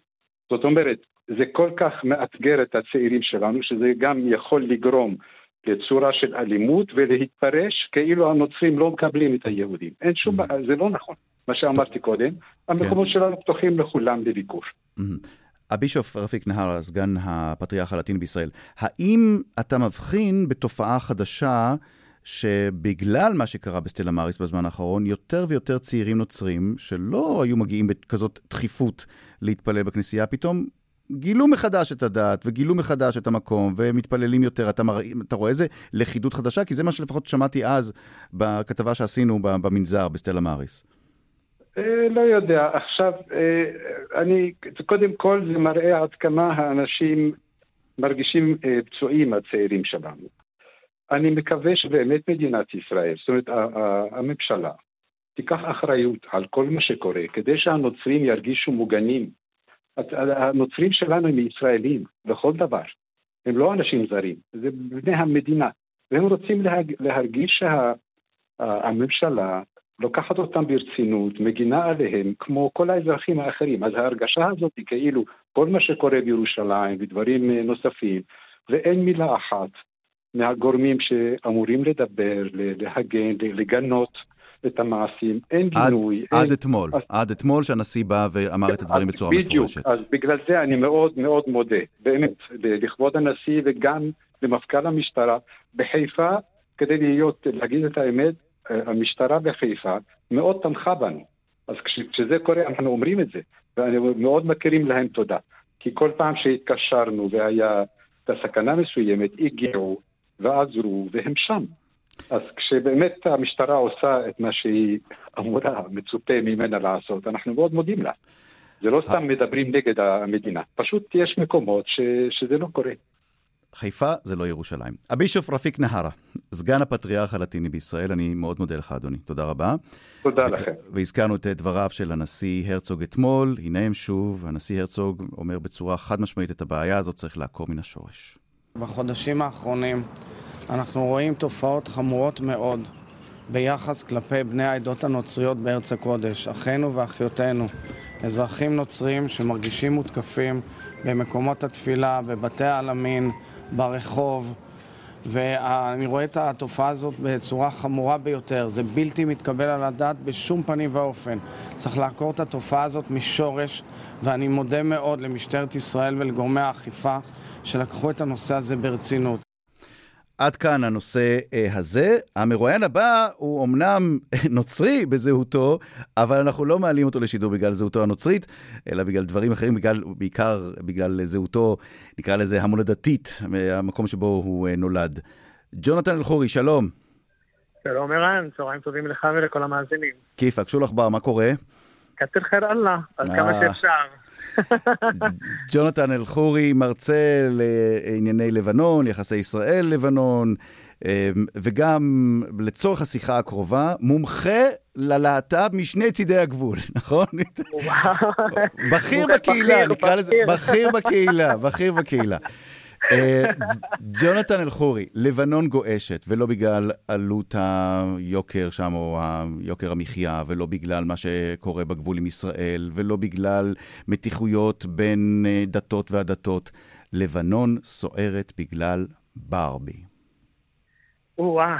זאת אומרת, זה כל כך מאתגר את הצעירים שלנו, שזה גם יכול לגרום לצורה של אלימות ולהתפרש כאילו הנוצרים לא מקבלים את היהודים. אין שום בעיה, mm-hmm. זה לא נכון. מה שאמרתי קודם, המקומות כן. שלנו פתוחים לכולם לביקור. Mm-hmm. הבישוף רפיק נהר, סגן הפטריארך הלטיני בישראל, האם אתה מבחין בתופעה חדשה שבגלל מה שקרה בסטלה מאריס בזמן האחרון, יותר ויותר צעירים נוצרים, שלא היו מגיעים בכזאת דחיפות להתפלל בכנסייה, פתאום גילו מחדש את הדת, וגילו מחדש את המקום, ומתפללים יותר. אתה, מרא... אתה רואה איזה לכידות חדשה? כי זה מה שלפחות שמעתי אז בכתבה שעשינו במנזר, בסטלה מאריס. אה, לא יודע. עכשיו, אה, אני, קודם כל זה מראה עד כמה האנשים מרגישים אה, פצועים, הצעירים שלנו. אני מקווה שבאמת מדינת ישראל, זאת אומרת הממשלה, תיקח אחריות על כל מה שקורה, כדי שהנוצרים ירגישו מוגנים. הנוצרים שלנו הם ישראלים לכל דבר, הם לא אנשים זרים, זה בני המדינה, והם רוצים להרג, להרגיש שהממשלה לוקחת אותם ברצינות, מגינה עליהם כמו כל האזרחים האחרים. אז ההרגשה הזאת היא כאילו כל מה שקורה בירושלים ודברים נוספים, ואין מילה אחת מהגורמים שאמורים לדבר, להגן, לגנות את המעשים. אין גינוי. עד, אין... עד אתמול, אז... עד אתמול שהנשיא בא ואמר את הדברים בצורה בדיוק, מפורשת. בדיוק, אז בגלל זה אני מאוד מאוד מודה, באמת, לכבוד הנשיא וגם למפכ"ל המשטרה בחיפה, כדי להיות, להגיד את האמת, המשטרה בחיפה מאוד תמכה בנו. אז כשזה קורה אנחנו אומרים את זה, ומאוד מכירים להם תודה. כי כל פעם שהתקשרנו והיה את הסכנה מסוימת, הגיעו, ועזרו, והם שם. אז כשבאמת המשטרה עושה את מה שהיא אמורה, מצופה ממנה לעשות, אנחנו מאוד מודים לה. זה לא סתם מדברים נגד המדינה, פשוט יש מקומות ש, שזה לא קורה. חיפה זה לא ירושלים. הבישוף רפיק נהרה, סגן הפטריארך הלטיני בישראל, אני מאוד מודה לך, אדוני. תודה רבה. תודה ו- לכם. והזכרנו את דבריו של הנשיא הרצוג אתמול, הנה הם שוב, הנשיא הרצוג אומר בצורה חד משמעית את הבעיה הזאת צריך לעקור מן השורש. בחודשים האחרונים אנחנו רואים תופעות חמורות מאוד ביחס כלפי בני העדות הנוצריות בארץ הקודש, אחינו ואחיותינו, אזרחים נוצרים שמרגישים מותקפים במקומות התפילה, בבתי העלמין, ברחוב, ואני רואה את התופעה הזאת בצורה חמורה ביותר. זה בלתי מתקבל על הדעת בשום פנים ואופן. צריך לעקור את התופעה הזאת משורש, ואני מודה מאוד למשטרת ישראל ולגורמי האכיפה שלקחו את הנושא הזה ברצינות. עד כאן הנושא אה, הזה. המרואיין הבא הוא אמנם [laughs] נוצרי בזהותו, אבל אנחנו לא מעלים אותו לשידור בגלל זהותו הנוצרית, אלא בגלל דברים אחרים, בגלל, בעיקר בגלל זהותו, נקרא לזה המולדתית, המקום שבו הוא אה, נולד. ג'ונתן אלחורי, שלום. שלום ערן, צהריים טובים לך ולכל המאזינים. כיפאק, שולח בר, מה קורה? כתר חיר אללה, עד כמה אה. שאפשר. [laughs] ג'ונתן אלחורי, מרצה לענייני לבנון, יחסי ישראל-לבנון, וגם לצורך השיחה הקרובה, מומחה ללהט"ב משני צידי הגבול, [laughs] נכון? בכיר בקהילה, נקרא לזה, בכיר בקהילה, בכיר בקהילה. אה, ג'ונתן אלחורי, לבנון גועשת, ולא בגלל עלות היוקר שם, או יוקר המחיה, ולא בגלל מה שקורה בגבול עם ישראל, ולא בגלל מתיחויות בין אה, דתות ועדתות. לבנון סוערת בגלל ברבי. או-אה,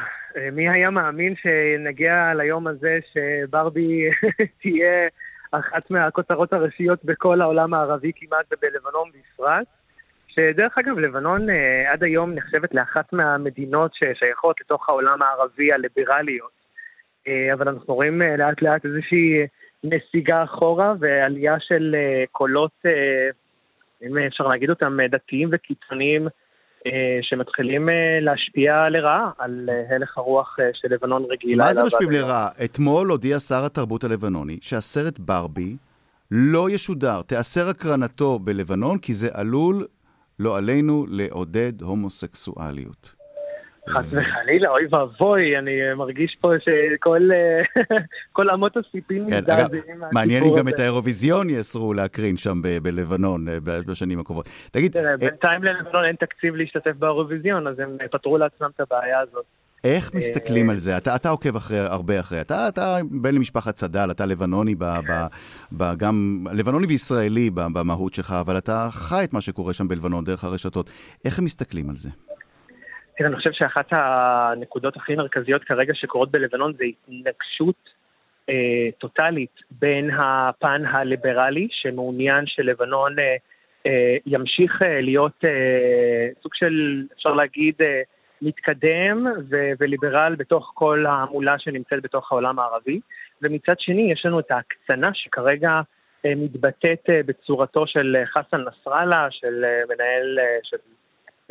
מי היה מאמין שנגיע ליום הזה שברבי [laughs] תהיה אחת מהכותרות הראשיות בכל העולם הערבי כמעט ובלבנון בפרט? שדרך אגב, לבנון אה, עד היום נחשבת לאחת מהמדינות ששייכות לתוך העולם הערבי הליברליות. אה, אבל אנחנו רואים אה, לאט לאט איזושהי נסיגה אחורה ועלייה של קולות, אם אפשר להגיד אותם, דתיים וקיצוניים, שמתחילים להשפיע לרעה על הלך הרוח של לבנון רגילה. מה זה משפיעים לרעה? אתמול הודיע שר התרבות הלבנוני שהסרט ברבי לא ישודר, תיאסר הקרנתו בלבנון כי זה עלול לא עלינו לעודד הומוסקסואליות. חס וחלילה, אוי ואבוי, אני מרגיש פה שכל [laughs] כל אמות הסיפים כן, מזדעזעים מעניין אם גם את האירוויזיון יאסרו להקרין שם בלבנון אה, בשנים הקרובות. תגיד... בינתיים ללבנון אין תקציב להשתתף באירוויזיון, אז הם פתרו לעצמם את הבעיה הזאת. איך מסתכלים על זה? אתה, אתה עוקב אחרי, הרבה אחרי. אתה, אתה בן למשפחת צד"ל, אתה לבנוני, ב, ב, ב, גם לבנוני וישראלי במהות שלך, אבל אתה חי את מה שקורה שם בלבנון דרך הרשתות. איך הם מסתכלים על זה? תראה, אני חושב שאחת הנקודות הכי מרכזיות כרגע שקורות בלבנון זה התנגשות אה, טוטאלית בין הפן הליברלי, שמעוניין שלבנון אה, אה, ימשיך אה, להיות אה, סוג של, אפשר להגיד, אה, מתקדם ו- וליברל בתוך כל ההמולה שנמצאת בתוך העולם הערבי, ומצד שני יש לנו את ההקצנה שכרגע אה, מתבטאת אה, בצורתו של אה, חסן נסראללה, של מנהל, של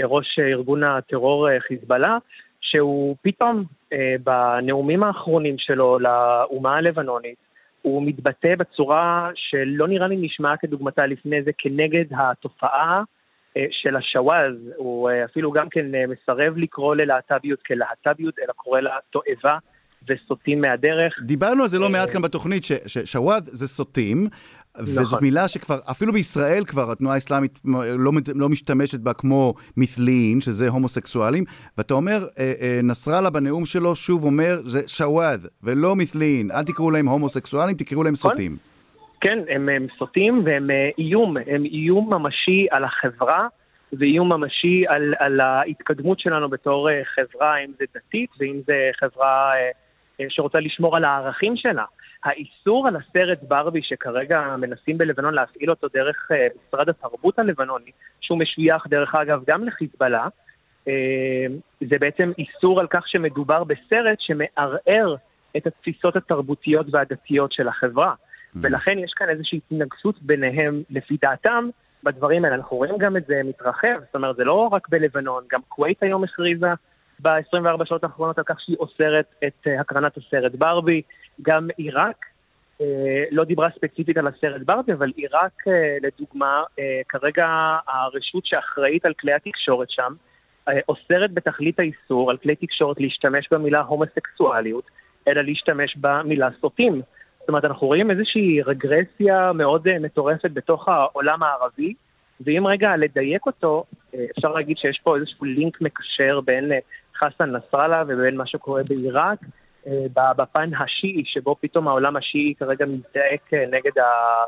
ראש ארגון הטרור חיזבאללה, שהוא פתאום בנאומים האחרונים שלו לאומה הלבנונית, הוא מתבטא בצורה שלא נראה לי נשמעה כדוגמתה לפני זה כנגד התופעה של השוואז, הוא אה, אפילו גם כן אה, מסרב לקרוא ללהט"ביות כלהט"ביות, אלא קורא לה תועבה וסוטים מהדרך. דיברנו על זה לא מעט כאן בתוכנית, ששוואז זה סוטים, נכון. וזאת מילה שכבר, אפילו בישראל כבר התנועה האסלאמית לא, לא משתמשת בה כמו מת'לין, שזה הומוסקסואלים, ואתה אומר, נסראללה בנאום שלו שוב אומר, זה שוואז ולא מת'לין, אל תקראו להם הומוסקסואלים, תקראו להם נכון. כן, הם, הם סוטים והם איום, הם איום ממשי על החברה ואיום ממשי על, על ההתקדמות שלנו בתור חברה, אם זה דתית ואם זה חברה שרוצה לשמור על הערכים שלה. האיסור על הסרט ברבי שכרגע מנסים בלבנון להפעיל אותו דרך משרד התרבות הלבנוני, שהוא משוייך דרך אגב גם לחיזבאללה, זה בעצם איסור על כך שמדובר בסרט שמערער את התפיסות התרבותיות והדתיות של החברה. ולכן יש כאן איזושהי התנגשות ביניהם, לפי דעתם, בדברים האלה. אנחנו רואים גם את זה מתרחב, זאת אומרת, זה לא רק בלבנון, גם כווית היום הכריזה ב-24 שעות האחרונות על כך שהיא אוסרת את אה, הקרנת הסרט ברבי. גם עיראק אה, לא דיברה ספציפית על הסרט ברבי, אבל עיראק, אה, לדוגמה, אה, כרגע הרשות שאחראית על כלי התקשורת שם, אה, אוסרת בתכלית האיסור על כלי תקשורת להשתמש במילה הומוסקסואליות, אלא להשתמש במילה סוטים. זאת אומרת, אנחנו רואים איזושהי רגרסיה מאוד אה, מטורפת בתוך העולם הערבי, ואם רגע לדייק אותו, אה, אפשר להגיד שיש פה איזשהו לינק מקשר בין אה, חסן נסראללה ובין מה שקורה בעיראק, בפן השיעי, שבו פתאום העולם השיעי כרגע מזדעק נגד ה-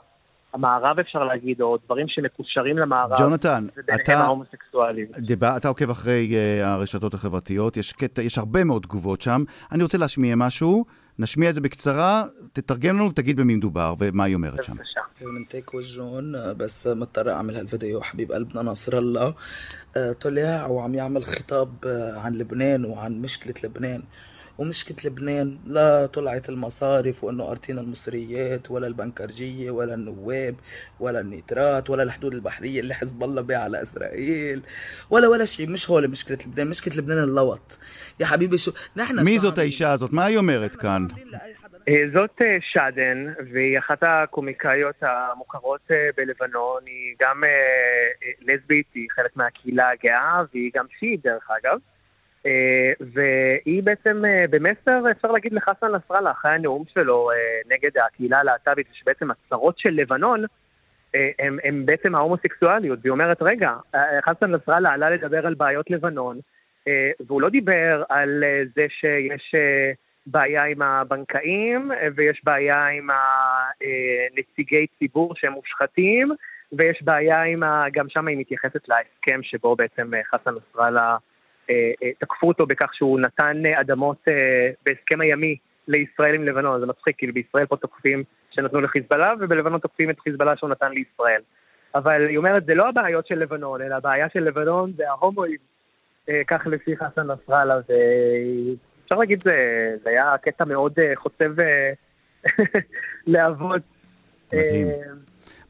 המערב, אפשר להגיד, או דברים שמקושרים למערב. ג'ונתן, אתה- ההומוסקסואלים. דיבר, אתה עוקב אחרי uh, הרשתות החברתיות, יש, קטע, יש הרבה מאוד תגובות שם. אני רוצה להשמיע משהו, נשמיע את זה בקצרה, תתרגם לנו ותגיד במי מדובר ומה היא אומרת שם. من تيك وجهون بس مضطر اعمل هالفيديو حبيب قلبنا ناصر الله آه، طلع وعم يعمل خطاب آه، عن لبنان وعن مشكلة لبنان ومشكلة لبنان لا طلعت المصارف وانه قارتين المصريات ولا البنكرجية ولا النواب ولا النيترات ولا الحدود البحرية اللي حزب الله بيع على اسرائيل ولا ولا شيء مش هول مشكلة لبنان مشكلة لبنان اللوط يا حبيبي شو نحن מי זאת האישה הזאת? מה היא אומרת כאן? אה, זאת אה, שדן, והיא אחת הקומיקאיות המוכרות אה, בלבנון, היא גם אה, אה, לסבית, היא חלק מהקהילה הגאה, והיא גם שיעית דרך אגב. אה, והיא בעצם אה, במסר, אפשר להגיד לחסן נסראללה, אחרי הנאום שלו אה, נגד הקהילה הלהט"בית, שבעצם הצרות של לבנון הם, הם בעצם ההומוסקסואליות, והיא אומרת, רגע, חסן נסראללה עלה לדבר על בעיות לבנון, והוא לא דיבר על זה שיש בעיה עם הבנקאים, ויש בעיה עם הנציגי ציבור שהם מושחתים, ויש בעיה עם ה... גם שם היא מתייחסת להסכם שבו בעצם חסן נסראללה תקפו אותו בכך שהוא נתן אה, אדמות אה, בהסכם הימי לישראל עם לבנון, זה מצחיק, כאילו בישראל פה תוקפים שנתנו לחיזבאללה, ובלבנון תוקפים את חיזבאללה שהוא נתן לישראל. אבל היא אומרת, זה לא הבעיות של לבנון, אלא הבעיה של לבנון זה ההומואים, אה, כך לפי חסן נסראללה, ואפשר להגיד, זה, זה היה קטע מאוד אה, חוצב אה, [laughs] להבות. מדהים.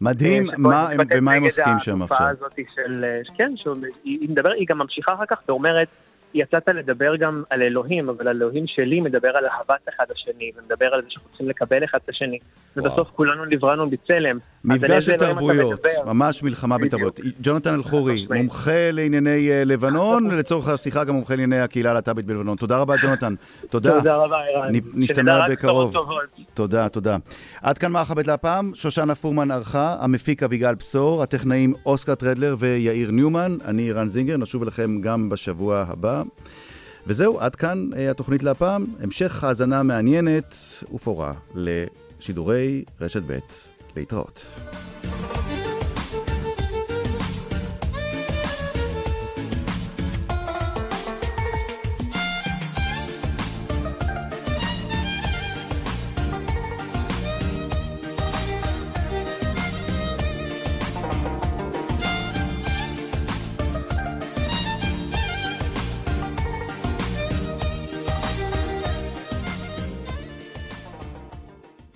אה, מדהים שבו מה במה הם עוסקים שם עכשיו. הזאת של, אה, כן, שהוא- היא היא מדבר, היא גם ממשיכה אחר כך ואומרת, יצאת לדבר גם על אלוהים, אבל אלוהים שלי מדבר על אהבת אחד השני, ומדבר על זה שאנחנו צריכים לקבל אחד את השני, ובסוף כולנו נבראנו בצלם. מפגש איזה של אלוהים אתה תרבויות, מדבר? ממש מלחמה. בתרבויות. ג'ונתן אלחורי, מומחה לענייני אה, לבנון, לצורך השיחה גם מומחה לענייני הקהילה הלהט"בית בלבנון. תודה רבה, ג'ונתן. תודה. תודה רבה, ערן. נשתמע בקרוב. תודה, תודה. עד כאן מערכת להפעם, שושנה פורמן ערכה, המפיק אביגל בשור, הטכנאים אוסקר טרדלר ויאיר ניומן, אני רן זינגר, נשוב אליכם גם בשבוע הבא. וזהו, עד כאן אה, התוכנית להפעם. המשך האזנה מעניינת ופורה לשידורי רשת ב' להתראות.